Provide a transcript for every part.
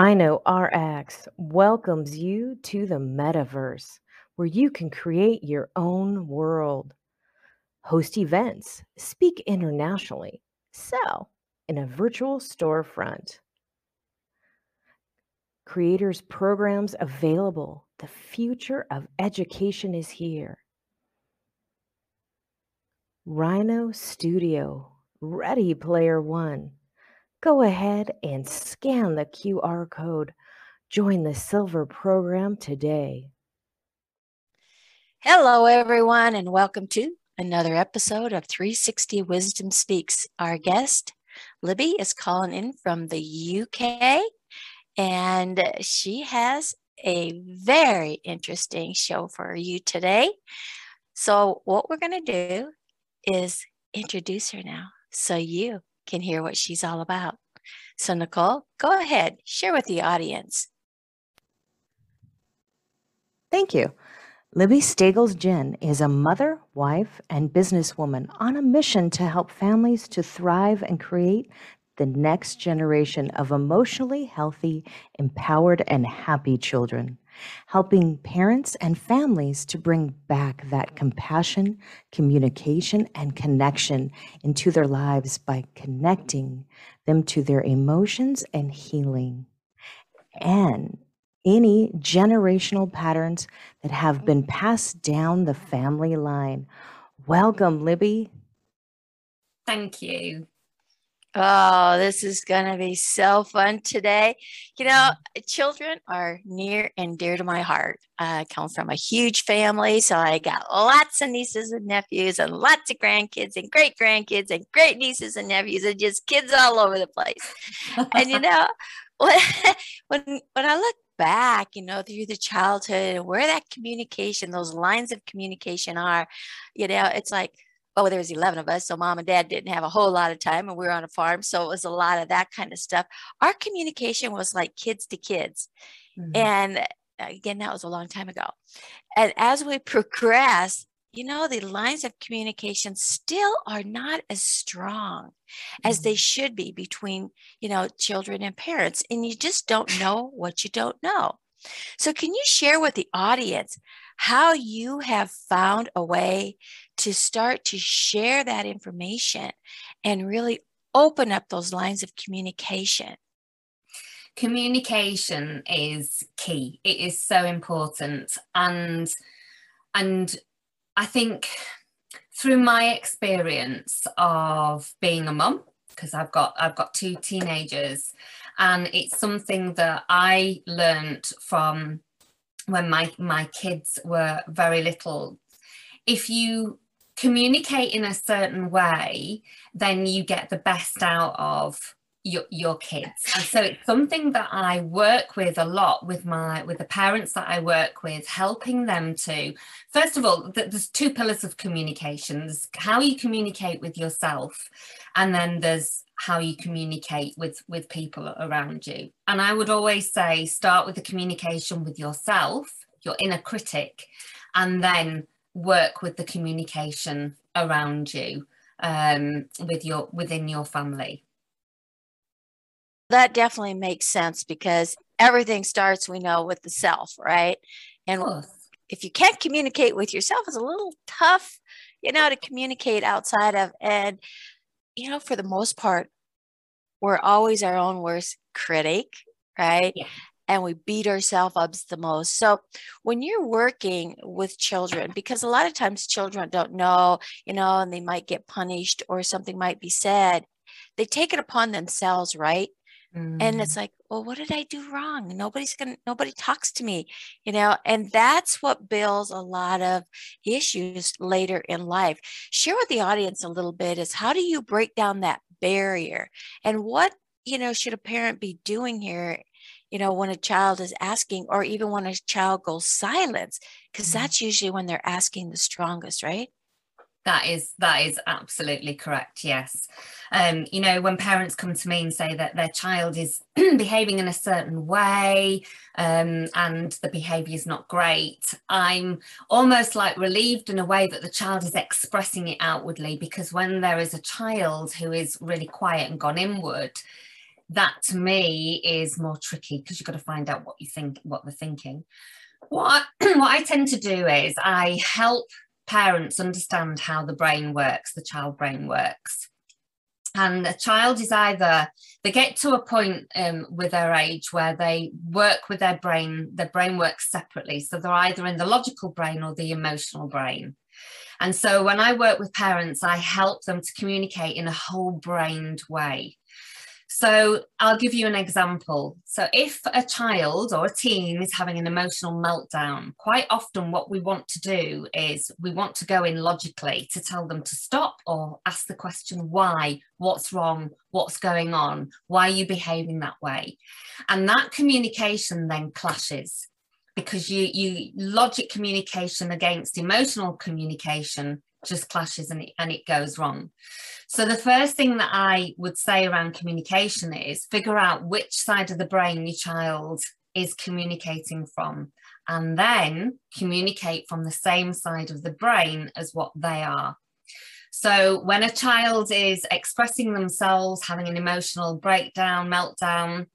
Rhino RX welcomes you to the metaverse where you can create your own world, host events, speak internationally, sell in a virtual storefront. Creators programs available. The future of education is here. Rhino Studio, Ready Player One. Go ahead and scan the QR code. Join the Silver program today. Hello, everyone, and welcome to another episode of 360 Wisdom Speaks. Our guest, Libby, is calling in from the UK, and she has a very interesting show for you today. So, what we're going to do is introduce her now so you can hear what she's all about. So, Nicole, go ahead, share with the audience. Thank you. Libby Stagels Jen is a mother, wife, and businesswoman on a mission to help families to thrive and create the next generation of emotionally healthy, empowered, and happy children helping parents and families to bring back that compassion, communication, and connection into their lives by connecting them to their emotions and healing. And any generational patterns that have been passed down the family line. Welcome, Libby. Thank you. Oh, this is going to be so fun today. You know, mm-hmm. children are near and dear to my heart. I come from a huge family, so I got lots of nieces and nephews, and lots of grandkids, and great grandkids, and great nieces and nephews, and just kids all over the place. and you know, when, when when I look back, you know, through the childhood and where that communication, those lines of communication are, you know, it's like oh, there was 11 of us. So mom and dad didn't have a whole lot of time and we were on a farm. So it was a lot of that kind of stuff. Our communication was like kids to kids. Mm-hmm. And uh, again, that was a long time ago. And as we progress, you know, the lines of communication still are not as strong as mm-hmm. they should be between, you know, children and parents. And you just don't know what you don't know. So, can you share with the audience how you have found a way to start to share that information and really open up those lines of communication? Communication is key. It is so important. And and I think through my experience of being a mum, because I've got I've got two teenagers, and it's something that I learned from when my my kids were very little. If you communicate in a certain way, then you get the best out of your, your kids. And so it's something that i work with a lot with my with the parents that i work with helping them to first of all there's two pillars of communication. There's how you communicate with yourself and then there's how you communicate with with people around you. And i would always say start with the communication with yourself your inner critic and then work with the communication around you um, with your within your family. That definitely makes sense because everything starts we know with the self right? And if you can't communicate with yourself it's a little tough you know to communicate outside of and you know for the most part we're always our own worst critic right? Yeah and we beat ourselves up the most. So when you're working with children, because a lot of times children don't know, you know, and they might get punished or something might be said, they take it upon themselves, right? Mm. And it's mm. like, well, what did I do wrong? Nobody's gonna, nobody talks to me, you know, and that's what builds a lot of issues later in life. Share with the audience a little bit is how do you break down that barrier and what you know should a parent be doing here you know, when a child is asking, or even when a child goes silent, because mm-hmm. that's usually when they're asking the strongest, right? That is that is absolutely correct. Yes, um, you know when parents come to me and say that their child is behaving in a certain way um, and the behaviour is not great, I'm almost like relieved in a way that the child is expressing it outwardly because when there is a child who is really quiet and gone inward, that to me is more tricky because you've got to find out what you think, what they're thinking. What I, what I tend to do is I help parents understand how the brain works, the child brain works. And a child is either they get to a point um, with their age where they work with their brain, their brain works separately. So they're either in the logical brain or the emotional brain. And so when I work with parents, I help them to communicate in a whole brained way. So I'll give you an example. So if a child or a teen is having an emotional meltdown, quite often what we want to do is we want to go in logically to tell them to stop or ask the question why, what's wrong, what's going on, why are you behaving that way? And that communication then clashes because you you logic communication against emotional communication just clashes and it, and it goes wrong. So the first thing that I would say around communication is figure out which side of the brain your child is communicating from and then communicate from the same side of the brain as what they are. So when a child is expressing themselves, having an emotional breakdown, meltdown,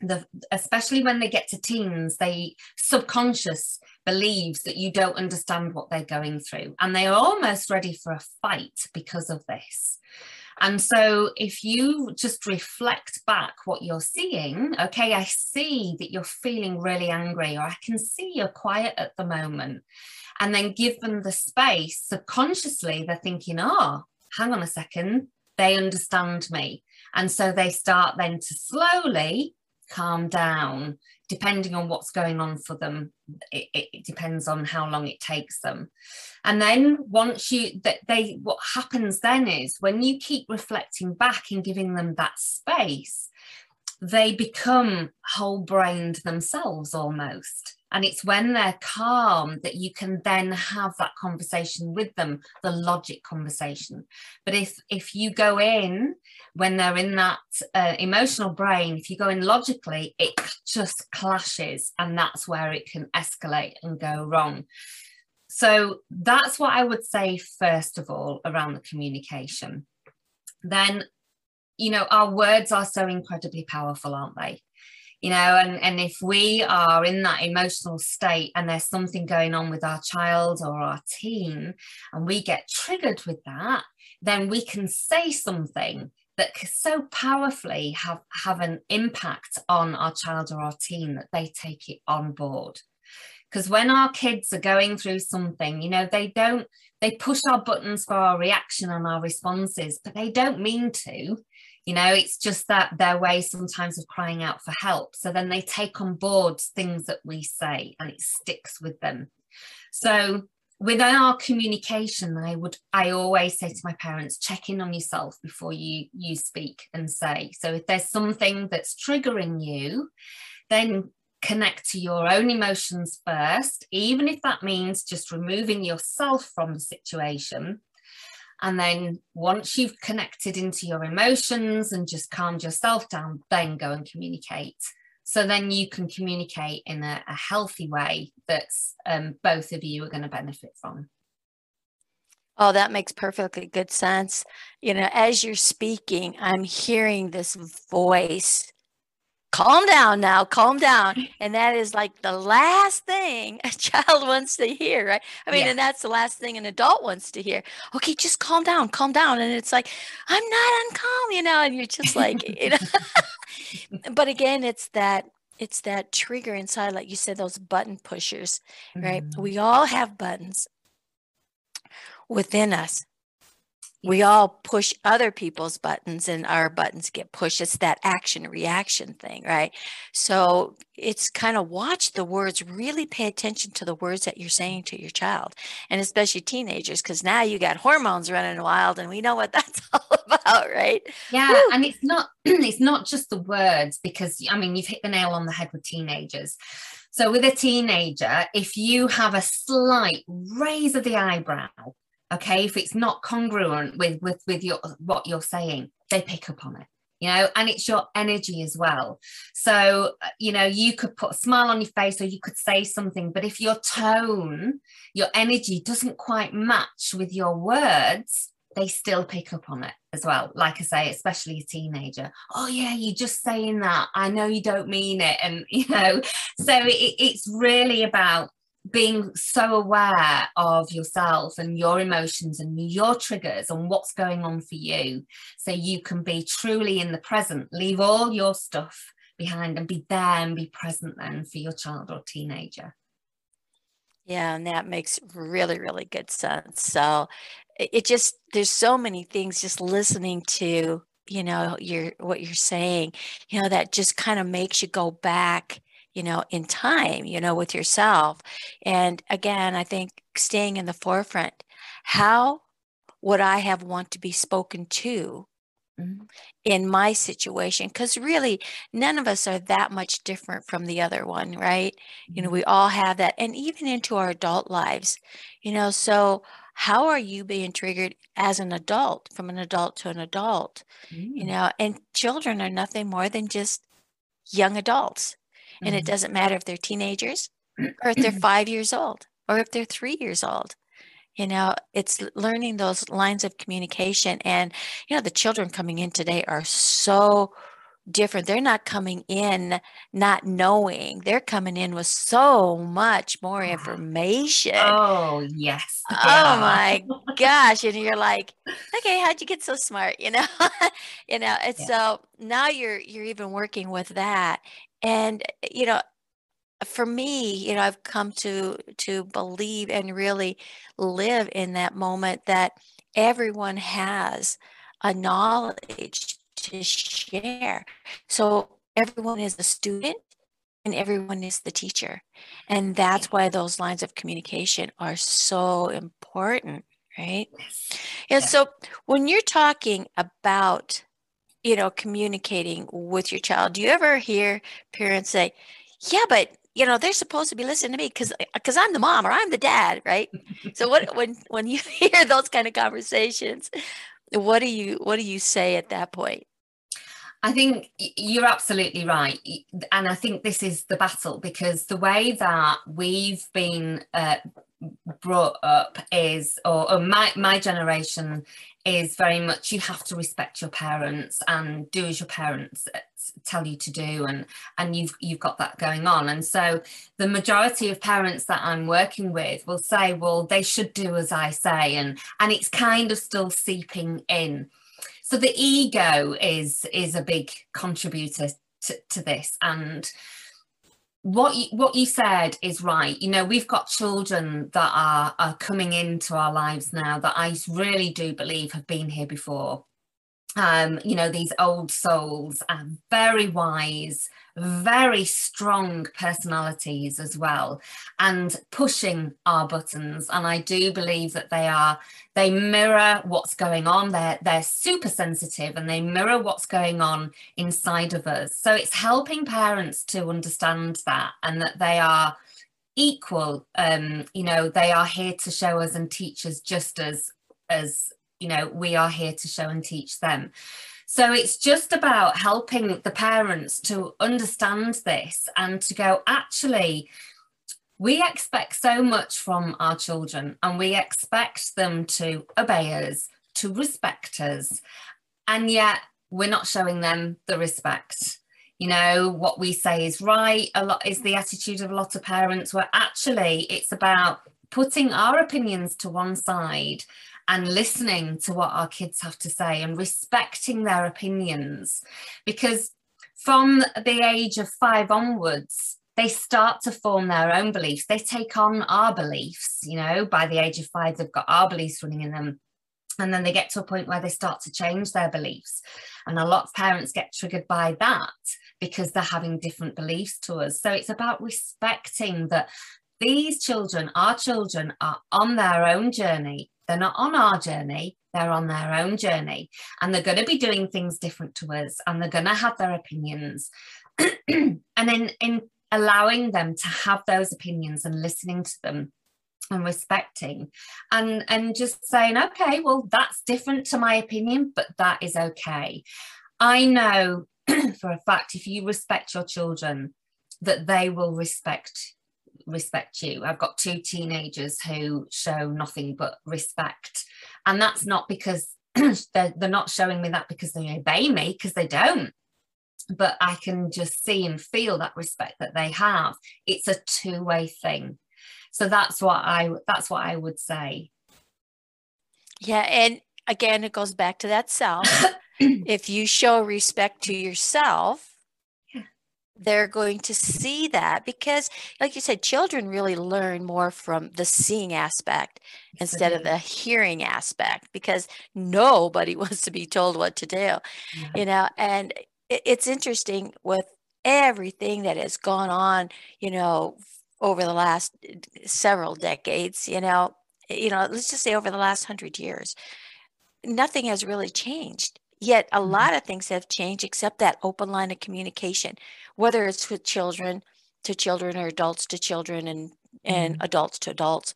the, especially when they get to teens, they subconscious believes that you don't understand what they're going through and they are almost ready for a fight because of this. And so if you just reflect back what you're seeing, okay, I see that you're feeling really angry, or I can see you're quiet at the moment, and then give them the space subconsciously, they're thinking, oh, hang on a second, they understand me. And so they start then to slowly calm down depending on what's going on for them it, it, depends on how long it takes them. And then once you that they what happens then is when you keep reflecting back and giving them that space they become whole brained themselves almost and it's when they're calm that you can then have that conversation with them, the logic conversation. But if if you go in when they're in that uh, emotional brain, if you go in logically, it just clashes, and that's where it can escalate and go wrong. So that's what I would say first of all around the communication. Then, you know, our words are so incredibly powerful, aren't they? You know and and if we are in that emotional state and there's something going on with our child or our teen and we get triggered with that then we can say something that can so powerfully have have an impact on our child or our teen that they take it on board. Because when our kids are going through something you know they don't they push our buttons for our reaction and our responses but they don't mean to you know it's just that their way sometimes of crying out for help. So then they take on board things that we say and it sticks with them. So within our communication i would i always say to my parents check in on yourself before you you speak and say. So if there's something that's triggering you then connect to your own emotions first even if that means just removing yourself from the situation and then once you've connected into your emotions and just calmed yourself down, then go and communicate. So then you can communicate in a, a healthy way that um, both of you are going to benefit from. Oh, that makes perfectly good sense. You know, as you're speaking, I'm hearing this voice calm down now, calm down. And that is like the last thing a child wants to hear, right? I mean, and that's the last thing an adult wants to hear. Okay, just calm down, calm down. And it's like, I'm not uncalm, you know, and you're just like, you know. but again, it's that it's that trigger inside, like you said, those button pushers, right? Mm-hmm. We all have buttons within us we all push other people's buttons and our buttons get pushed. It's that action reaction thing right? So it's kind of watch the words really pay attention to the words that you're saying to your child and especially teenagers because now you got hormones running wild and we know what that's all about right? Yeah Woo! and it's not it's not just the words because i mean you've hit the nail on the head with teenagers. So with a teenager if you have a slight raise of the eyebrow okay if it's not congruent with with with your what you're saying they pick up on it you know and it's your energy as well so uh, you know you could put a smile on your face or you could say something but if your tone your energy doesn't quite match with your words they still pick up on it as well. Like I say, especially a teenager. Oh yeah, you're just saying that. I know you don't mean it, and you know. So it, it's really about being so aware of yourself and your emotions and your triggers and what's going on for you so you can be truly in the present leave all your stuff behind and be there and be present then for your child or teenager yeah, and that makes really, really good sense. So it just there's so many things just listening to, you know, your what you're saying, you know, that just kind of makes you go back, you know, in time, you know, with yourself. And again, I think staying in the forefront, how would I have want to be spoken to mm-hmm. in my situation because really none of us are that much different from the other one right mm-hmm. you know mm-hmm. we all have that and even into our adult lives you know so how are you being triggered as an adult from an adult to an adult mm. you know and children are nothing more than just young adults and it mm-hmm. doesn't matter if they're teenagers or if they're five years old or if they're three years old. You know it's learning those lines of communication and you know the children coming in today are so different. They're not coming in not knowing. They're coming in with so much more information. Oh yes. Oh my gosh. And you're like okay how'd you get so smart? You know you know and yeah. so now you're you're even working with that and eh, you know for me, you know, I've come to to believe and really live in that moment that everyone has a knowledge to share. So everyone is a student and everyone is the teacher. And that's why those lines of communication are so important, right? And yeah. so when you're talking about you know communicating with your child, do you ever hear parents say, "Yeah, but you know they're supposed to be listening to me because because i'm the mom or i'm the dad right so what when when you hear those kind of conversations what do you what do you say at that point I think you're absolutely right. And I think this is the battle because the way that we've been uh, brought up is, or, or, my, my generation is very much you have to respect your parents and do as your parents uh, tell you to do and and you've you've got that going on. And so the majority of parents that i'm working with will say well they should do as i say and and it's kind of still seeping in. So the ego is is a big contributor to, to this. And what you, what you said is right. You know, we've got children that are, are coming into our lives now that I really do believe have been here before um, you know, these old souls are very wise, very strong personalities as well, and pushing our buttons. And I do believe that they are, they mirror what's going on. They're, they're super sensitive and they mirror what's going on inside of us. So it's helping parents to understand that and that they are equal. Um, you know, they are here to show us and teach us just as as you know we are here to show and teach them. So it's just about helping the parents to understand this and to go actually we expect so much from our children and we expect them to obey us to respect us and yet we're not showing them the respect. You know what we say is right a lot is the attitude of a lot of parents where actually it's about putting our opinions to one side and listening to what our kids have to say and respecting their opinions. Because from the age of five onwards, they start to form their own beliefs. They take on our beliefs, you know, by the age of five, they've got our beliefs running in them. And then they get to a point where they start to change their beliefs. And a lot of parents get triggered by that because they're having different beliefs to us. So it's about respecting that these children, our children, are on their own journey they're not on our journey, they're on their own journey. And they're going to be doing things different to us and they're going to have their opinions. and in, in allowing them to have those opinions and listening to them and respecting and and just saying okay well that's different to my opinion but that is okay i know for a fact if you respect your children that they will respect respect you. I've got two teenagers who show nothing but respect. And that's not because they're, they're not showing me that because they obey me, because they don't. But I can just see and feel that respect that they have. It's a two-way thing. So that's what I that's what I would say. Yeah, and again, it goes back to that self. if you show respect to yourself, they're going to see that because like you said children really learn more from the seeing aspect instead of the hearing aspect because nobody wants to be told what to do you know and it's interesting with everything that has gone on you know over the last several decades you know you know let's just say over the last 100 years nothing has really changed Yet a mm-hmm. lot of things have changed except that open line of communication, whether it's with children to children or adults to children and and mm-hmm. adults to adults.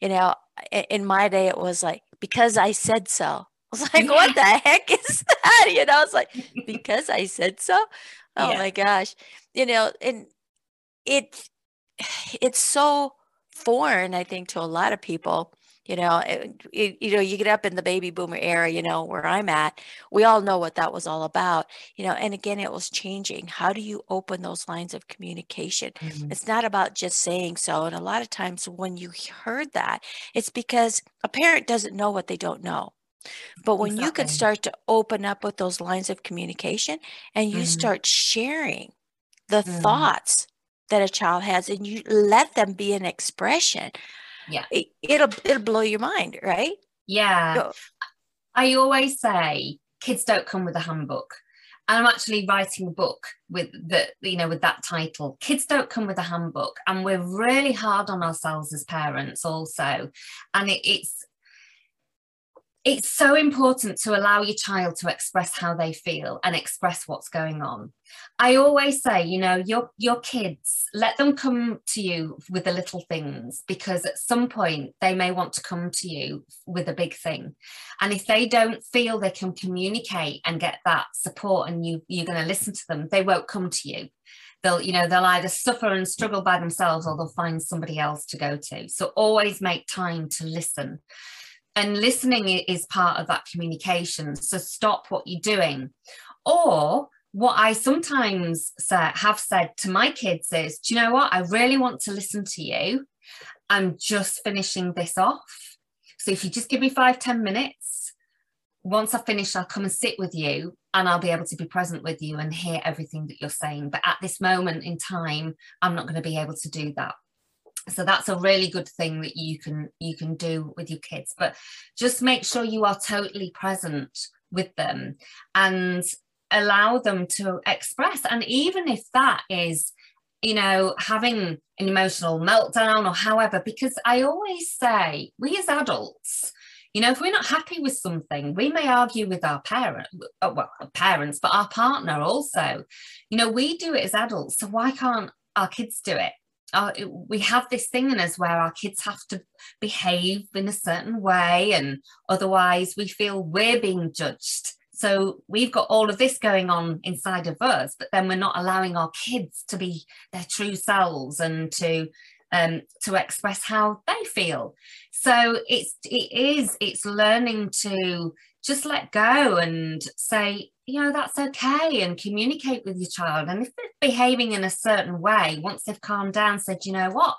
You know, in my day it was like because I said so. I was like, what the heck is that? You know, it's like because I said so. Oh yeah. my gosh. You know, and it it's so foreign, I think, to a lot of people you know it, it, you know you get up in the baby boomer era you know where i'm at we all know what that was all about you know and again it was changing how do you open those lines of communication mm-hmm. it's not about just saying so and a lot of times when you heard that it's because a parent doesn't know what they don't know but when exactly. you can start to open up with those lines of communication and you mm-hmm. start sharing the mm-hmm. thoughts that a child has and you let them be an expression yeah. It, will it'll blow your mind right? Yeah. I always say kids don't come with a handbook. And i'm actually writing a book with the you know with that title kids don't come with a handbook. And we're really hard on ourselves as parents also. And it, it's it's so important to allow your child to express how they feel and express what's going on. I always say you know your your kids let them come to you with the little things because at some point they may want to come to you with a big thing. And if they don't feel they can communicate and get that support and you you're going to listen to them they won't come to you. They'll you know they'll either suffer and struggle by themselves or they'll find somebody else to go to. So always make time to listen and listening is part of that communication. So stop what you're doing. Or what i sometimes have said to my kids is do you know what? I really want to listen to you. I'm just finishing this off. So if you just give me five ten minutes once i finish i'll come and sit with you and i'll be able to be present with you and hear everything that you're saying. But at this moment in time i'm not going to be able to do that so that's a really good thing that you can you can do with your kids but just make sure you are totally present with them and allow them to express. And even if that is you know having an emotional meltdown or however because i always say we as adults you know if we're not happy with something we may argue with our parent uh, well parents but our partner also. You know we do it as adults so why can't our kids do it our, we have this thing in us where our kids have to behave in a certain way and otherwise we feel we're being judged. So we've got all of this going on inside of us but then we're not allowing our kids to be their true selves and to um, to express how they feel. So it's it is it's learning to just let go and say you know that's okay and communicate with your child. And if they're behaving in a certain way once they've calmed down said you know what?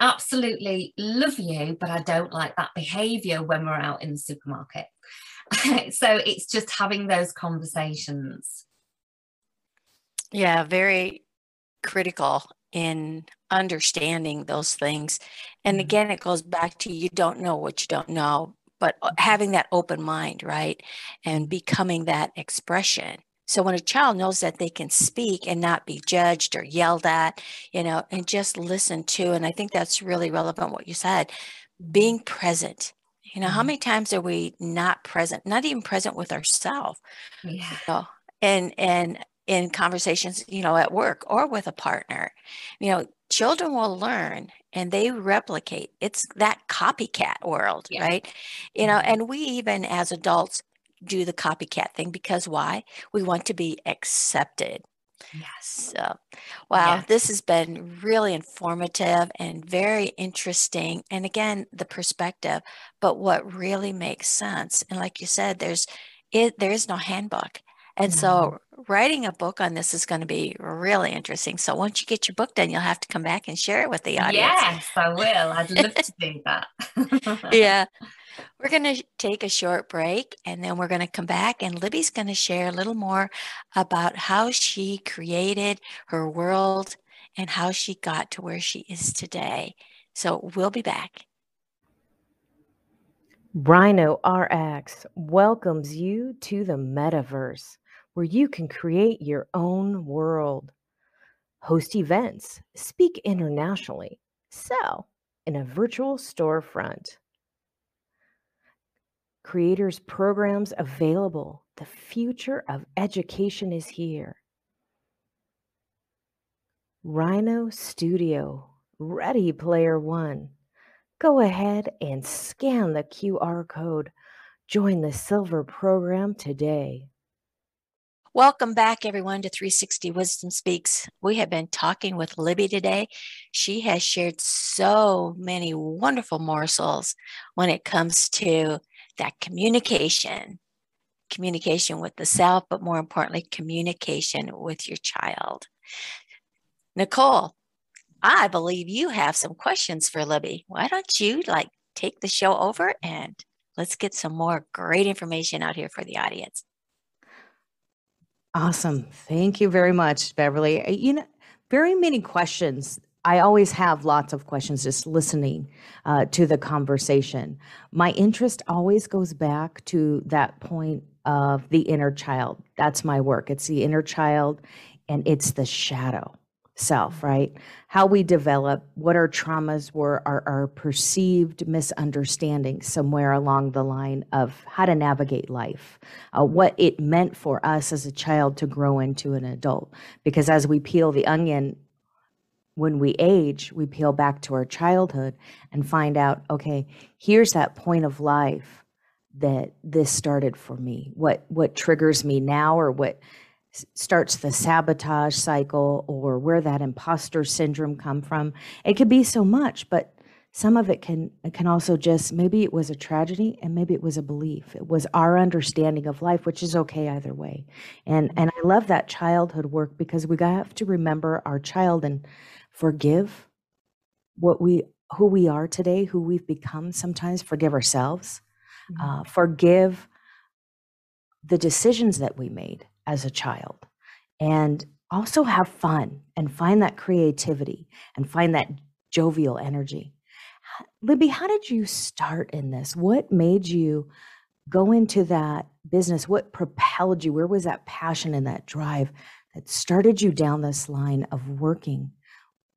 Absolutely love you but i don't like that behavior when we're out in the supermarket. So it's just having those conversations. Yeah very critical in understanding those things. And mm-hmm. again it goes back to you don't know what you don't know but uh, having that open mind, right? And becoming that expression. So when a child knows that they can speak and not be judged or yelled at, you know, and just listen to, and I think that's really relevant what you said, being present. You know, how mm-hmm. many times are we not present, not even present with ourselves? Yeah. You know, and and in conversations, you know, at work or with a partner. You know, children will learn and they replicate. It's that copycat world, yeah. right? You know, mm-hmm. and we even as adults do the copycat thing because why? We want to be accepted. Yes. So, wow, yes. this has been really informative and very interesting. And again, the perspective, but what really makes sense. And like you said, there's it there is no handbook. And mm-hmm. so writing a book on this is going to be really interesting. So once you get your book done, you'll have to come back and share it with the audience. Yes, I will. I'd love to do that. yeah. We're going to take a short break and then we're going to come back and Libby's going to share a little more about how she created her world and how she got to where she is today. So we'll be back. Rhino RX welcomes you to the metaverse where you can create your own world, host events, speak internationally, sell in a virtual storefront. Creators programs available. The future of education is here. Rhino Studio, Ready Player One. Go ahead and scan the QR code. Join the Silver program today. Welcome back, everyone, to 360 Wisdom Speaks. We have been talking with Libby today. She has shared so many wonderful morsels when it comes to that communication, communication with the self, but more importantly, communication with your child. Nicole, I believe you have some questions for Libby. Why don't you like take the show over and let's get some more great information out here for the audience? Awesome. Thank you very much, Beverly. Uh, you know, very many questions. I always have lots of questions just listening uh, to the conversation. My interest always goes back to that point of the inner child. That's my work. It's the inner child and it's the shadow self, right? How we develop, what our traumas were, our, our perceived misunderstandings somewhere along the line of how to navigate life, uh, what it meant for us as a child to grow into an adult. Because as we peel the onion, when we age, we peel back to our childhood and find out, okay, here's that point of life that this started for me. What what triggers me now or what starts the sabotage cycle or where that imposter syndrome come from. It could be so much but some of it can it can also just maybe it was a tragedy and maybe it was a belief. It was our understanding of life which is okay either way. And and i love that childhood work because we have to remember our child and forgive what we who we are today who we've become sometimes forgive ourselves mm-hmm. uh, forgive the decisions that we made as a child and also have fun and find that creativity and find that jovial energy. Libby, how did you start in this? What made you go into that business? What propelled you? Where was that passion and that drive that started you down this line of working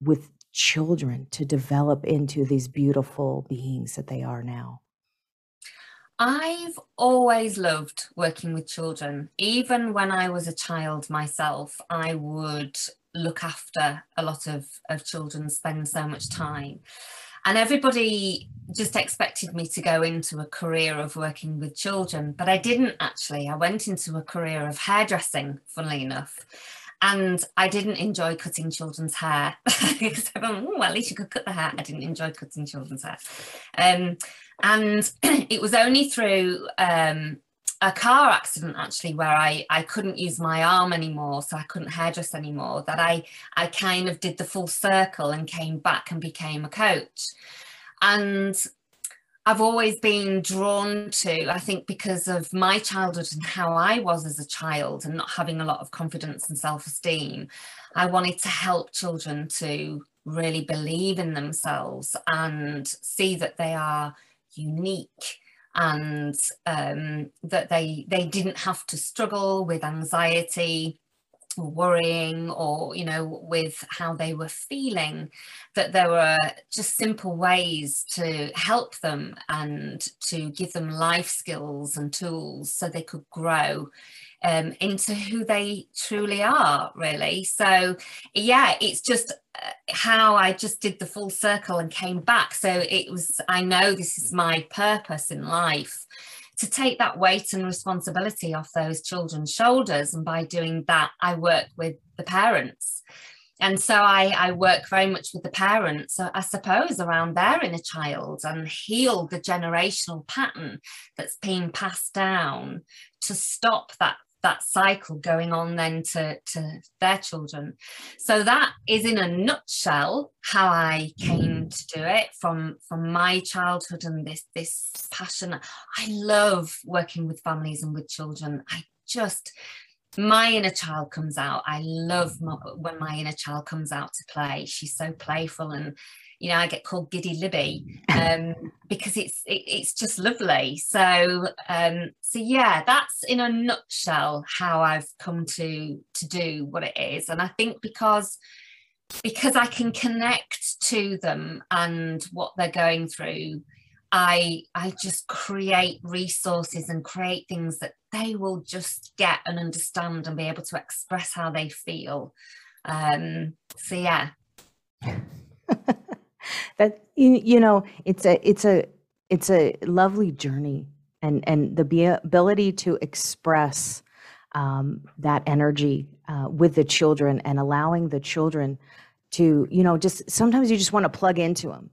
with children to develop into these beautiful beings that they are now? I've always loved working with children. Even when I was a child myself, I would look after a lot of, of children, spend so much time. And everybody just expected me to go into a career of working with children, but I didn't actually. I went into a career of hairdressing, funnily enough. And I didn't enjoy cutting children's hair because I thought, well, at least you could cut the hair. I didn't enjoy cutting children's hair. Um, and it was only through um, a car accident actually where I, I couldn't use my arm anymore so I couldn't hairdress anymore that I I kind of did the full circle and came back and became a coach. And I've always been drawn to I think because of my childhood and how I was as a child and not having a lot of confidence and self-esteem I wanted to help children to really believe in themselves and see that they are unique and um, that they they didn't have to struggle with anxiety or worrying or you know with how they were feeling that there were just simple ways to help them and to give them life skills and tools so they could grow um, into who they truly are, really. So, yeah, it's just uh, how I just did the full circle and came back. So it was, I know this is my purpose in life to take that weight and responsibility off those children's shoulders. And by doing that, I work with the parents. And so I, I work very much with the parents, so I suppose, around their inner child and heal the generational pattern that's being passed down to stop that that cycle going on then to, to their children. So that is in a nutshell how I came mm. to do it from, from my childhood and this this passion. I love working with families and with children. I just my inner child comes out. I love my, when my inner child comes out to play. She's so playful and you know, I get called Giddy Libby um, because it's it, it's just lovely. So um, so yeah, that's in a nutshell how I've come to to do what it is, and I think because because I can connect to them and what they're going through. I I just create resources and create things that they will just get and understand and be able to express how they feel. Um, so yeah. that you, know it's a it's a it's a lovely journey and and the ability to express um, that energy uh, with the children and allowing the children to you know just sometimes you just want to plug into them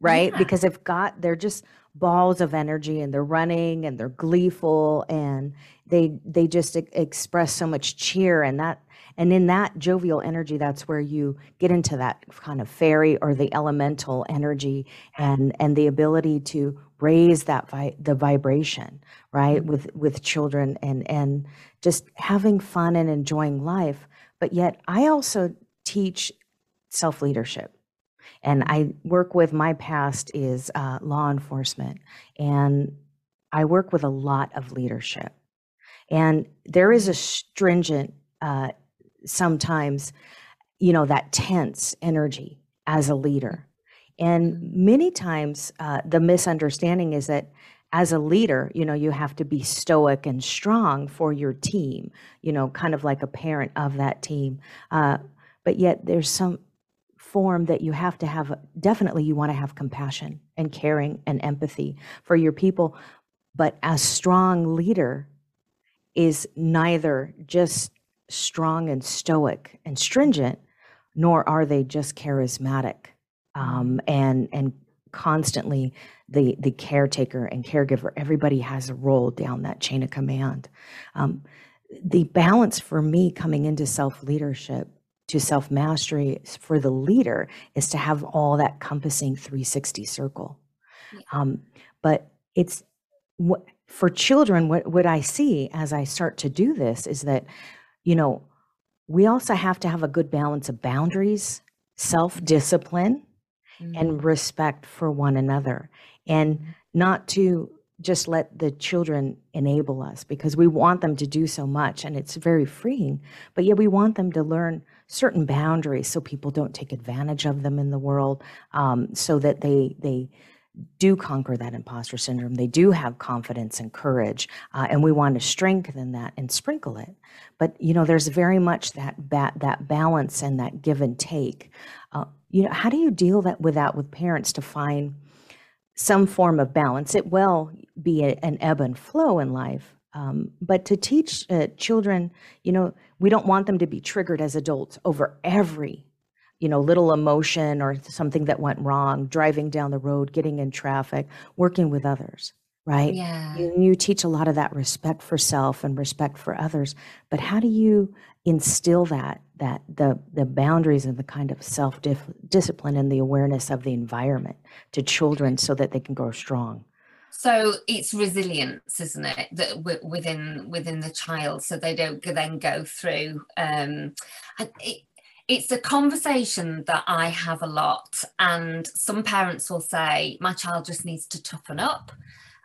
right yeah. because they've got they're just balls of energy and they're running and they're gleeful and they they just express so much cheer and that and in that jovial energy, that's where you get into that kind of fairy or the elemental energy and, and the ability to raise that vi- the vibration, right? Mm-hmm. With, with children and, and just having fun and enjoying life. But yet I also teach self leadership and I work with my past is uh, law enforcement, and I work with a lot of leadership. And there is a stringent uh, sometimes, you know, that tense energy as a leader. And many times uh, the misunderstanding is that as a leader, you know, you have to be stoic and strong for your team, you know, kind of like a parent of that team. Uh, but yet there's some form that you have to have, definitely, you want to have compassion and caring and empathy for your people. But a strong leader is neither just strong and stoic and stringent, nor are they just charismatic um, and and constantly the the caretaker and caregiver. Everybody has a role down that chain of command. Um, the balance for me coming into self leadership to self mastery for the leader is to have all that compassing 360 circle. Yeah. Um, but it's what for children, what, what I see as I start to do this is that you know, we also have to have a good balance of boundaries, self discipline, mm-hmm. and respect for one another, and mm-hmm. not to just let the children enable us because we want them to do so much and it's very freeing. But yet, we want them to learn certain boundaries so people don't take advantage of them in the world, um, so that they, they, do conquer that imposter syndrome. They do have confidence and courage, uh, and we want to strengthen that and sprinkle it. But you know, there's very much that ba- that balance and that give and take. Uh, you know, how do you deal that with that with parents to find some form of balance? It will be a, an ebb and flow in life, um, but to teach uh, children, you know, we don't want them to be triggered as adults over every you know, little emotion or something that went wrong, driving down the road, getting in traffic, working with others, right? Yeah. You, you teach a lot of that respect for self and respect for others. But how do you instill that, that the, the boundaries and the kind of self discipline and the awareness of the environment to children so that they can grow strong? So it's resilience, isn't it, that within within the child, so they don't then go through. Um, it, it's a conversation that I have a lot, and some parents will say my child just needs to toughen up,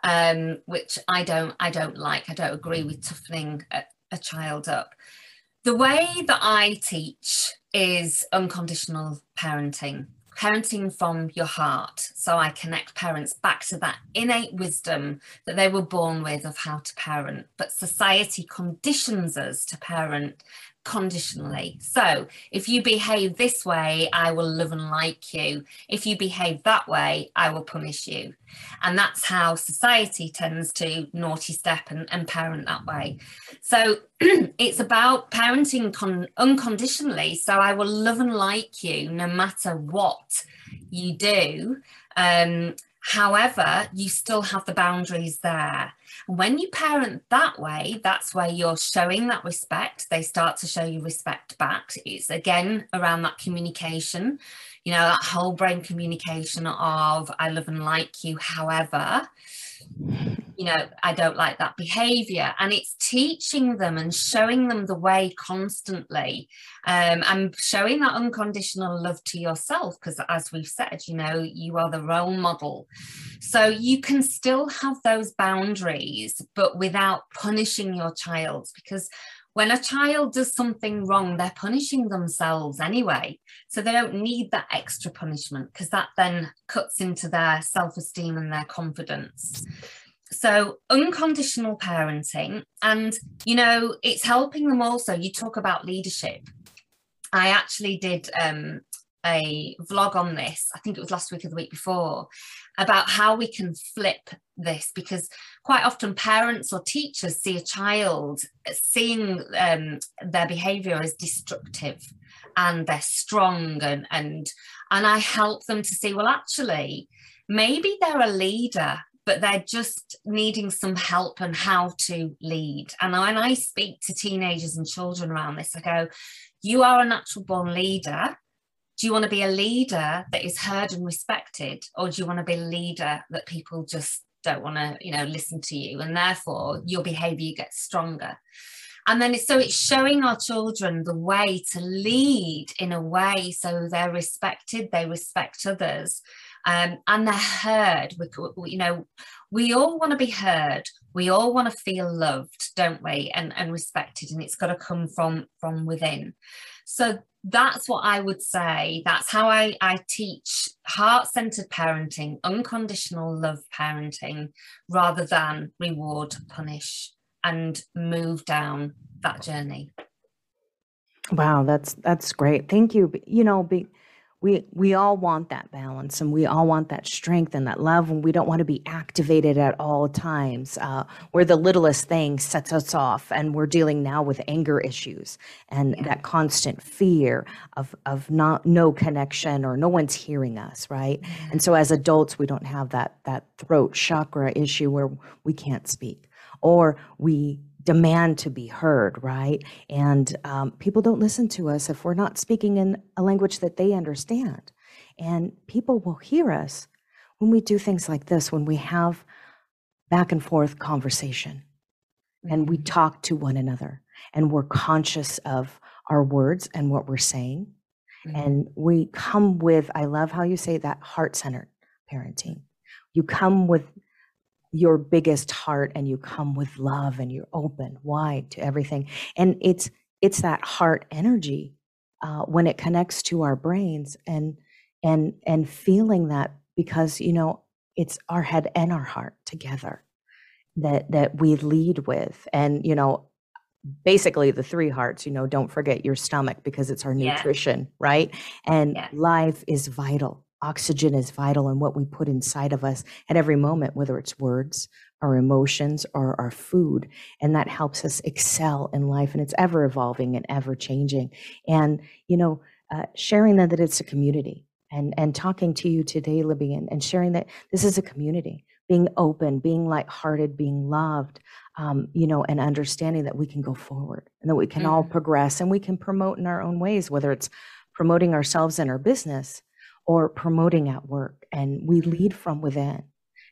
um, which I don't. I don't like. I don't agree with toughening a, a child up. The way that I teach is unconditional parenting, parenting from your heart. So I connect parents back to that innate wisdom that they were born with of how to parent. But society conditions us to parent conditionally. So if you behave this way, I will love and like you. If you behave that way, I will punish you. And that's how society tends to naughty step and, and parent that way. So it's about parenting con- unconditionally. So I will love and like you no matter what you do. Um, However, you still have the boundaries there. When you parent that way, that's where you're showing that respect. They start to show you respect back. It's again around that communication, you know, that whole brain communication of I love and like you. However, you know, I don't like that behavior. And it's teaching them and showing them the way constantly um, and showing that unconditional love to yourself. Because as we've said, you know, you are the role model. So you can still have those boundaries, but without punishing your child. Because when a child does something wrong, they're punishing themselves anyway. So they don't need that extra punishment because that then cuts into their self esteem and their confidence. So, unconditional parenting, and you know, it's helping them also. You talk about leadership. I actually did um, a vlog on this, I think it was last week or the week before, about how we can flip this because quite often parents or teachers see a child seeing um, their behavior as destructive and they're strong and and and I help them to see well actually maybe they're a leader but they're just needing some help on how to lead. And when I speak to teenagers and children around this I go you are a natural born leader. Do you want to be a leader that is heard and respected or do you want to be a leader that people just don't want to you know listen to you and therefore your behavior gets stronger? And then it's, so it's showing our children the way to lead in a way so they're respected they respect others um, and they're heard we, you know we all want to be heard we all want to feel loved don't we and, and respected and it's got to come from from within so that's what I would say. That's how I, I teach heart centered parenting, unconditional love parenting, rather than reward, punish, and move down that journey. Wow, that's that's great. Thank you. You know, be, we we all want that balance and we all want that strength and that love and we don't want to be activated at all times uh, where the littlest thing sets us off and we're dealing now with anger issues and yeah. that constant fear of of not no connection or no one's hearing us right mm-hmm. and so as adults we don't have that that throat chakra issue where we can't speak or we demand to be heard, right? And um, people don't listen to us if we're not speaking in a language that they understand. And people will hear us when we do things like this, when we have back and forth conversation and we mm-hmm. talk to one another and we're conscious of our words and what we're saying. Mm-hmm. And we come with, I love how you say that heart centered parenting. You come with your biggest heart and you come with love and you're open wide to everything and it's it's that heart energy uh, when it connects to our brains and and and feeling that because you know it's our head and our heart together that that we lead with and you know basically the three hearts you know don't forget your stomach because it's our nutrition yeah. right and yeah. life is vital oxygen is vital in what we put inside of us at every moment, whether it's words, our emotions, or our food. And that helps us excel in life. And it's ever evolving and ever changing. And, you know, uh, sharing that, that it's a community and, and talking to you today, Libby, and, and sharing that this is a community, being open, being lighthearted, being loved, um, you know, and understanding that we can go forward and that we can mm. all progress and we can promote in our own ways, whether it's promoting ourselves and our business or promoting at work. And we lead from within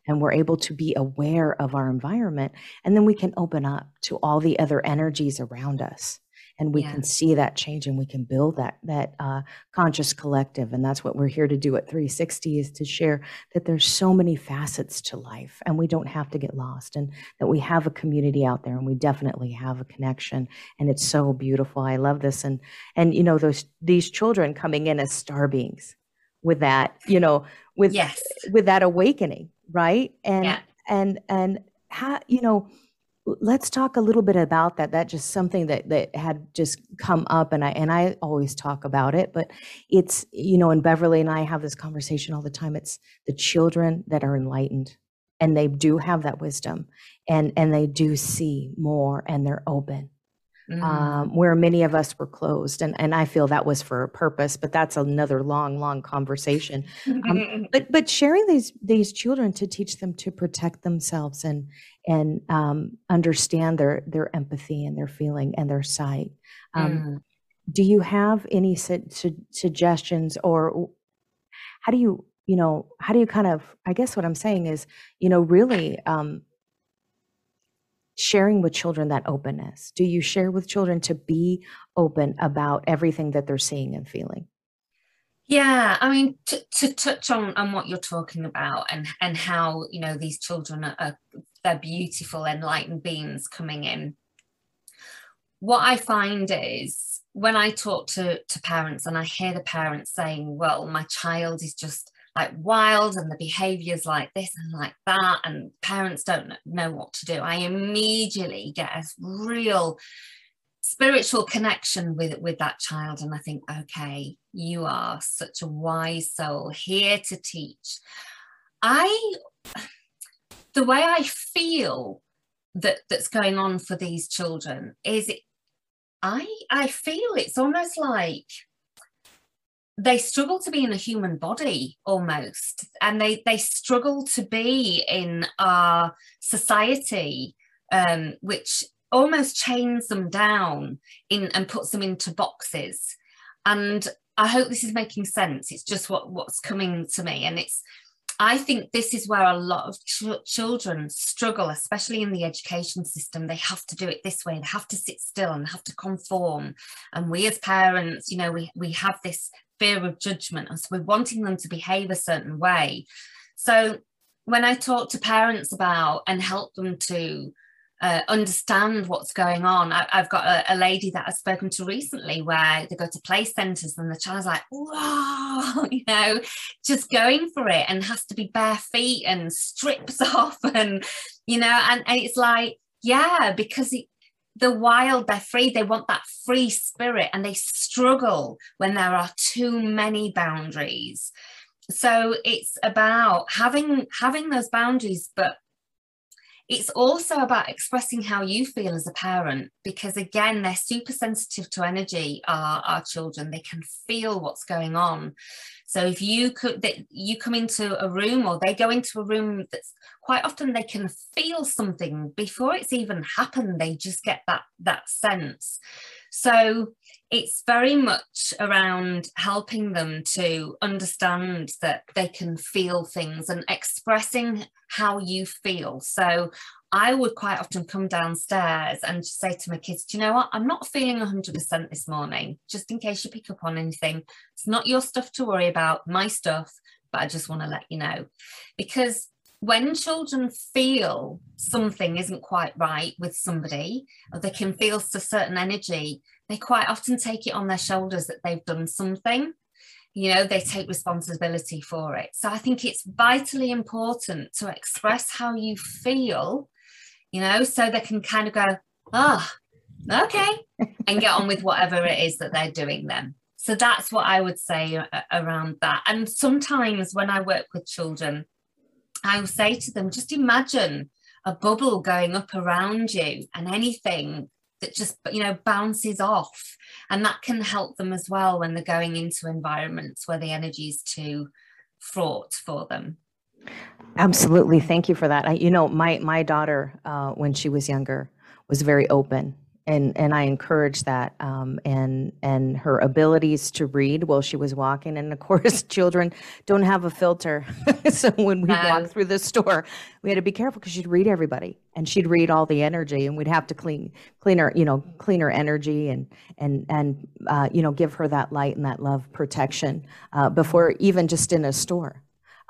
and we're able to be aware of our environment. And then we can open up to all the other energies around us. And we yeah. can see that change and we can build that that uh, conscious collective. And that's what we're here to do at 360 is to share that there's so many facets to life and we don't have to get lost and that we have a community out there and we definitely have a connection. And it's so beautiful. I love this. And and you know, those these children coming in as star beings with that you know with yes. with that awakening right and yeah. and and how you know let's talk a little bit about that that just something that that had just come up and i and i always talk about it but it's you know and beverly and i have this conversation all the time it's the children that are enlightened and they do have that wisdom and and they do see more and they're open mm. um, where many of us were closed and and i feel that was for a purpose but that's another long long conversation um, but but sharing these these children to teach them to protect themselves and and um, understand their their empathy and their feeling and their sight um, mm. do you have any su- su- suggestions or how do you you know how do you kind of i guess what i'm saying is you know really um, sharing with children that openness? Do you share with children to be open about everything that they're seeing and feeling? Yeah, I mean, to, to touch on, on what you're talking about and, and how, you know, these children are, are they're beautiful, enlightened beings coming in. What I find is when I talk to, to parents and I hear the parents saying, well, my child is just like wild and the behaviors like this and like that and parents don't know what to do. I immediately get a real spiritual connection with with that child and i think okay you are such a wise soul here to teach. I the way i feel that that's going on for these children is i i feel it's almost like they struggle to be in a human body almost and they they struggle to be in our society um, which almost chains them down in and puts them into boxes and i hope this is making sense it's just what what's coming to me and it's I think this is where a lot of ch- children struggle, especially in the education system. They have to do it this way, they have to sit still and have to conform. And we as parents, you know, we, we have this fear of judgment. And so we're wanting them to behave a certain way. So when I talk to parents about and help them to uh, understand what's going on. I, have got a, a, lady that I've spoken to recently where they go to play centres and the child's like, wow, you know, just going for it and has to be bare feet and strips off and, you know, and, and it's like, yeah, because it, the wild, they're free, they want that free spirit and they struggle when there are too many boundaries. So it's about having having those boundaries, but it's also about expressing how you feel as a parent because again they're super sensitive to energy our, our children they can feel what's going on so if you could that you come into a room or they go into a room that's quite often they can feel something before it's even happened they just get that that sense so it's very much around helping them to understand that they can feel things and expressing how you feel. So I would quite often come downstairs and just say to my kids, Do you know what? I'm not feeling 100% this morning, just in case you pick up on anything. It's not your stuff to worry about, my stuff, but I just want to let you know. Because when children feel something isn't quite right with somebody, or they can feel a certain energy, they quite often take it on their shoulders that they've done something. You know, they take responsibility for it. So I think it's vitally important to express how you feel, you know, so they can kind of go, oh, okay, and get on with whatever it is that they're doing then. So that's what I would say around that. And sometimes when I work with children, I will say to them, just imagine a bubble going up around you and anything that just you know bounces off and that can help them as well when they're going into environments where the energy is too fraught for them absolutely thank you for that I, you know my my daughter uh, when she was younger was very open and and I encouraged that um, and and her abilities to read while she was walking. And of course, children don't have a filter, so when we no. walk through the store, we had to be careful because she'd read everybody and she'd read all the energy, and we'd have to clean clean her, you know, clean her energy and and and uh, you know give her that light and that love protection uh, before even just in a store.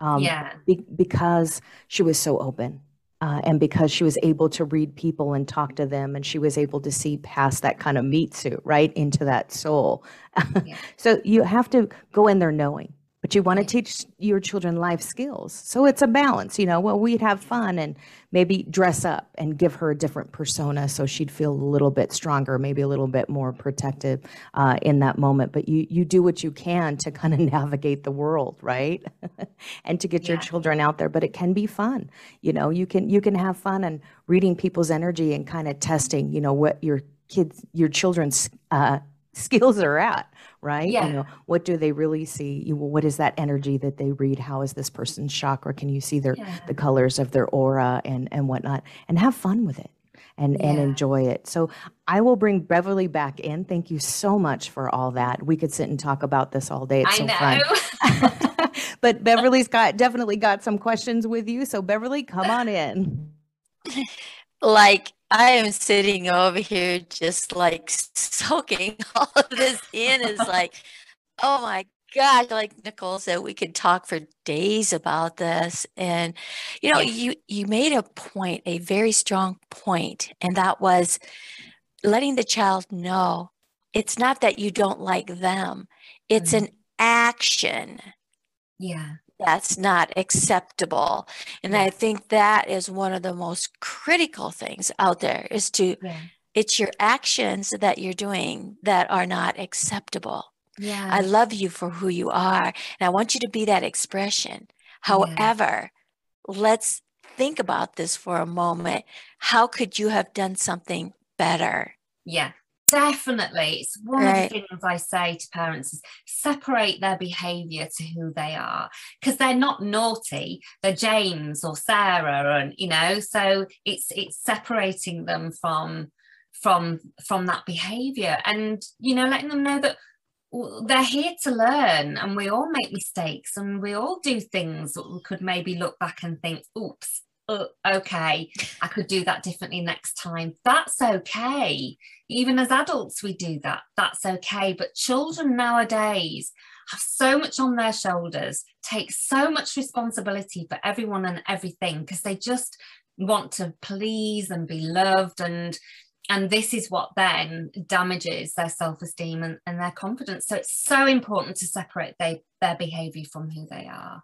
Um, yeah, be, because she was so open uh, and because she was able to read people and talk to them and she was able to see past that kind of meat suit right into that soul. Yeah. so you have to go in there knowing but you want to teach your children life skills. So it's a balance, you know. Well, we'd have fun and maybe dress up and give her a different persona so she'd feel a little bit stronger, maybe a little bit more protective uh, in that moment. But you you do what you can to kind of navigate the world, right? and to get yeah. your children out there. But it can be fun, you know. You can you can have fun and reading people's energy and kind of testing, you know, what your kids, your children's uh, skills are at right? Yeah. You know, what do they really see? You, what is that energy that they read? How is this person's chakra? Can you see their yeah. the colors of their aura and and whatnot? And have fun with it and yeah. and enjoy it. So I will bring Beverly back in. Thank you so much for all that. We could sit and talk about this all day. It's so fun. but Beverly's got definitely got some questions with you. So Beverly, come on in. Like I am sitting over here just like soaking all of this in is like, oh my gosh, like Nicole said, we could talk for days about this. And you know, you you made a point, a very strong point, and that was letting the child know it's not that you don't like them, it's mm-hmm. an action. Yeah that's not acceptable. And i think that is one of the most critical things out there is to yeah. it's your actions that you're doing that are not acceptable. Yeah. i love you for who you are and i want you to be that expression. However yeah. let's think about this for a moment. How could you have done something better? Yeah definitely it's one right. of the things i say to parents is separate their behavior to who they are because they're not naughty they're james or sarah and you know so it's it's separating them from from from that behavior and you know letting them know that they're here to learn and we all make mistakes and we all do things that we could maybe look back and think oops oh, okay, I could do that differently next time. That's okay. Even as adults, we do that. That's okay. But children nowadays have so much on their shoulders, take so much responsibility for everyone and everything because they just want to please and be loved and and this is what then damages their self-esteem and, and their confidence so it's so important to separate they, their behavior from who they are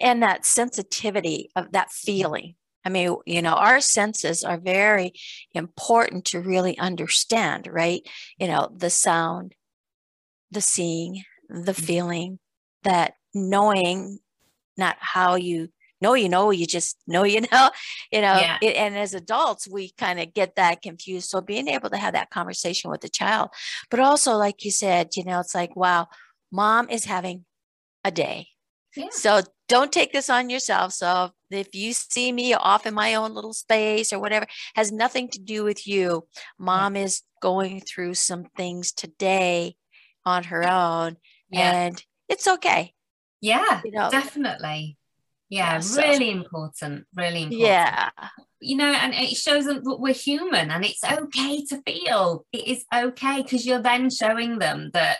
and that sensitivity of that feeling i mean you know our senses are very important to really understand right you know the sound the seeing the mm-hmm. feeling that knowing not how you know you know you just know you know you know yeah. it, and as adults we kind of get that confused so being able to have that conversation with the child but also like you said you know it's like wow mom is having a day yeah. So don't take this on yourself. So if you see me off in my own little space or whatever, has nothing to do with you. Mom yeah. is going through some things today on her own, yeah. and it's okay. Yeah, you know, definitely. Yeah, so, really important. Really important. Yeah. You know, and it shows them that we're human and it's okay to feel. It is okay because you're then showing them that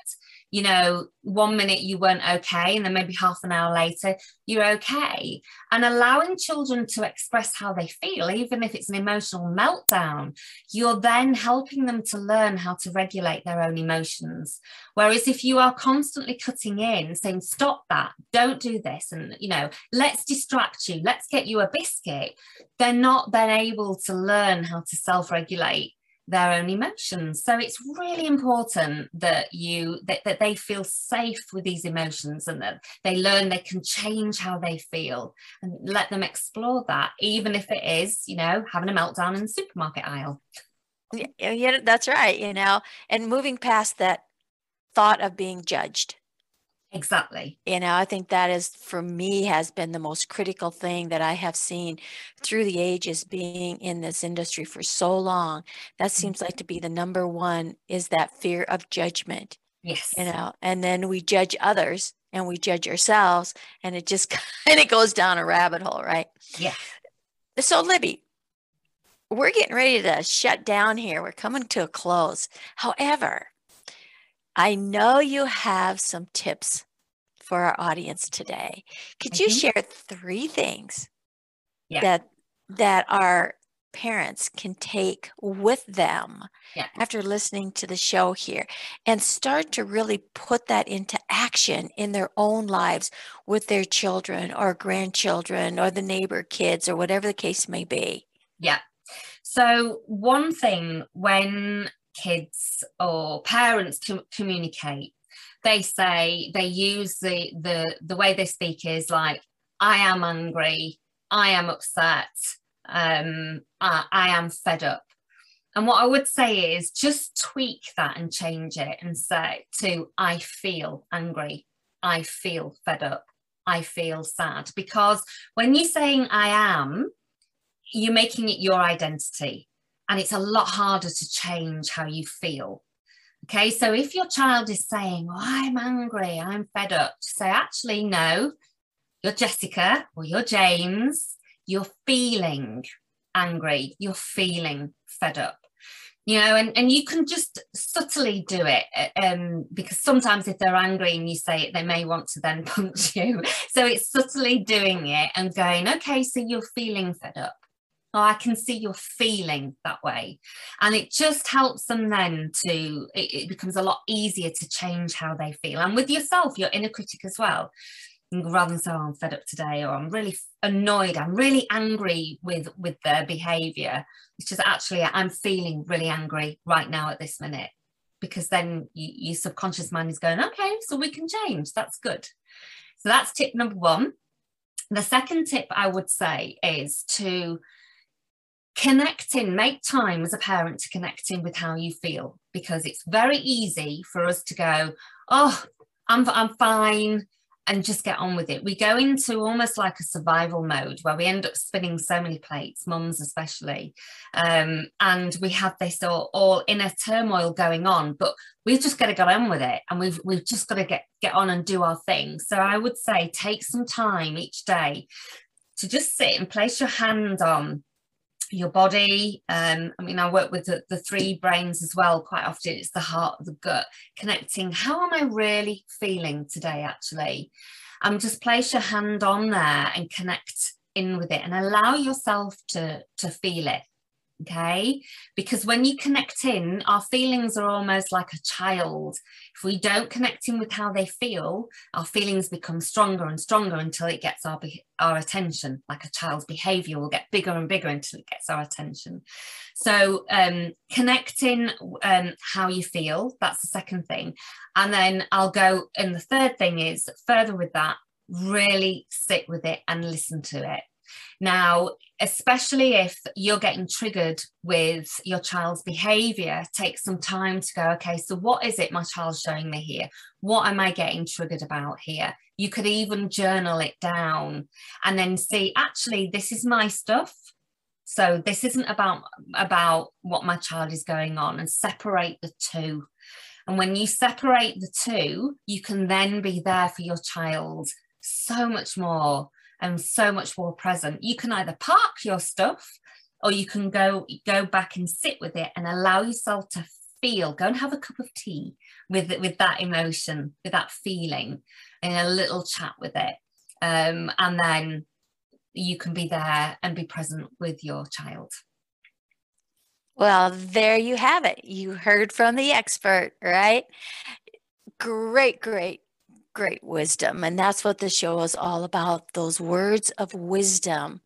you know, one minute you weren't okay, and then maybe half an hour later, you're okay. And allowing children to express how they feel, even if it's an emotional meltdown, you're then helping them to learn how to regulate their own emotions. Whereas if you are constantly cutting in, saying, stop that, don't do this, and, you know, let's distract you, let's get you a biscuit, they're not then able to learn how to self regulate their own emotions. So it's really important that you that, that they feel safe with these emotions and that they learn they can change how they feel and let them explore that even if it is you know having a meltdown in the supermarket aisle. Yeah, yeah that's right you know and moving past that thought of being judged Exactly. You know, I think that is for me has been the most critical thing that I have seen through the ages being in this industry for so long. That mm-hmm. seems like to be the number one is that fear of judgment. Yes. You know, and then we judge others and we judge ourselves and it just kind of goes down a rabbit hole, right? Yeah. So Libby, we're getting ready to shut down here. We're coming to a close. However, I know you have some tips for our audience today. Could you mm-hmm. share three things yeah. that that our parents can take with them Yeah. after listening to the show here and start to really put that into action in their own lives with their children or grandchildren or the neighbor kids or whatever the case may be. Yeah. So, one thing when kids or parents com- communicate, they say they use the, the the way they speak is like, "I am angry," "I am upset," um, I, "I am fed up." And what I would say is just tweak that and change it and say to I feel angry, I feel fed up, I feel sad. Because when you're saying I am, you're making it your identity. And it's a lot harder to change how you feel. Okay, so if your child is saying, oh, I'm angry, I'm fed up, say, actually, no, you're Jessica or you're James, you're feeling angry, you're feeling fed up. You know and, and you can just subtly do it um, because sometimes if they're angry and you say it they may want to then punch you. So it's subtly doing it and going okay so you're feeling fed up oh i can see you're feeling that way. And it just helps them then to it, it becomes a lot easier to change how they feel. And with yourself your inner critic as well. Rather than say oh, i'm fed up today or i'm really annoyed. I'm really angry with with their behavior. It's just actually i'm feeling really angry right now at this minute. Because then you, your subconscious mind is going okay so we can change. That's good. So that's tip number one. The second tip i would say is to connect in make time as a parent to connect in with how you feel because it's very easy for us to go oh i'm, I'm fine and just get on with it. We go into almost like a survival mode where we end up spinning so many plates, mums especially, um, and we have this all, all inner turmoil going on. But we've just got to get on with it, and we've we've just got to get get on and do our thing. So I would say take some time each day to just sit and place your hand on your body. Um, I mean, I work with the, the three brains as well. Quite often, it's the heart, the gut, connecting. How am I really feeling today? Actually, um, just place your hand on there and connect in with it, and allow yourself to to feel it okay? Because when you connect in our feelings are almost like a child. If we don't connect in with how they feel our feelings become stronger and stronger until it gets our our attention. Like a child's behavior will get bigger and bigger until it gets our attention. So um connecting um how you feel. That's the second thing. And then i'll go and the third thing is further with that really sit with it and listen to it now, especially if you're getting triggered with your child's behavior, take some time to go, okay, so what is it my child's showing me here? What am I getting triggered about here? You could even journal it down and then see, actually, this is my stuff. So this isn't about about what my child is going on and separate the two. And when you separate the two, you can then be there for your child so much more and so much more present. You can either park your stuff or you can go go back and sit with it and allow yourself to feel go and have a cup of tea with with that emotion with that feeling and a little chat with it. Um, and then you can be there and be present with your child. Well there you have it. You heard from the expert right? Great great great wisdom. And that's what the show is all about those words of wisdom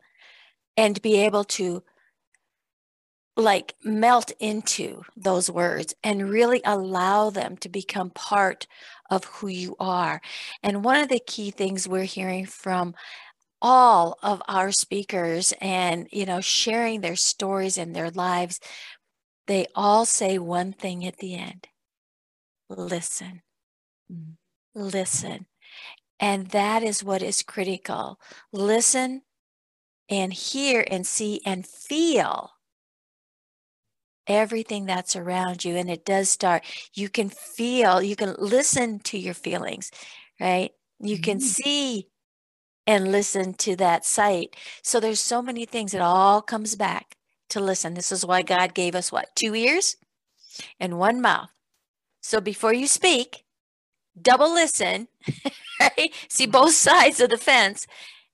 and be able to like melt into those words and really allow them to become part of who you are. And one of the key things we're hearing from all of our speakers and you know sharing their stories and their lives they all say one thing at the end listen mm listen. And that is what is critical. Listen and hear and see and feel everything that's around you. And it does start, you can feel, you can listen to your feelings, right? You can mm-hmm. see and listen to that sight. So there's so many things. It all comes back to listen. This is why God gave us what? Two ears and one mouth. So before you speak, double listen, right? See both sides of the fence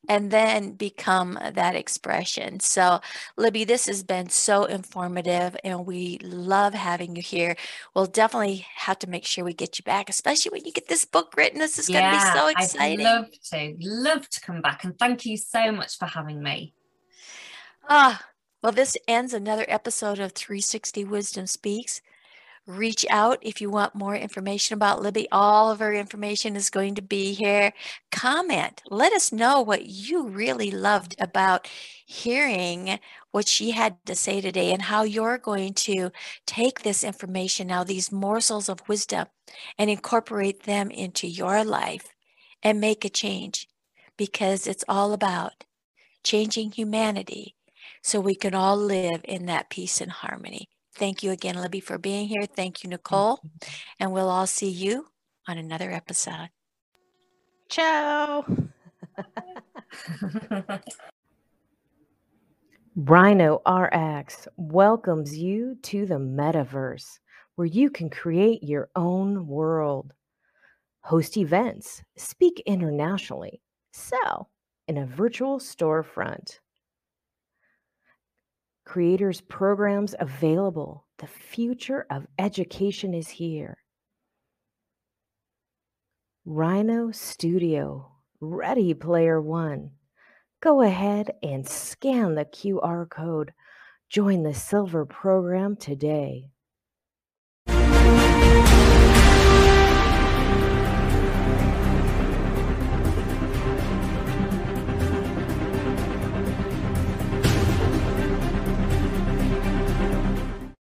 and then become that expression. So, Libby, this has been so informative and we love having you here. We'll definitely have to make sure we get you back, especially when you get this book written. This is yeah, going to be so exciting. I'd love to, love to come back. And thank you so much for having me. Ah, well, this ends another episode of 360 Wisdom Speaks reach out if you want more information about Libby. All of her information is going to be here. Comment. Let us know what you really loved about hearing what she had to say today and how you're going to take this information now, these morsels of wisdom, and incorporate them into your life and make a change because it's all about changing humanity so we can all live in that peace and harmony. Thank you again, Libby, for being here. Thank you, Nicole. And we'll all see you on another episode. Ciao. Rhino RX welcomes you to the metaverse where you can create your own world, host events, speak internationally, sell in a virtual storefront creators programs available. The future of education is here. Rhino Studio, Ready Player One. Go ahead and scan the QR code. Join the silver program today.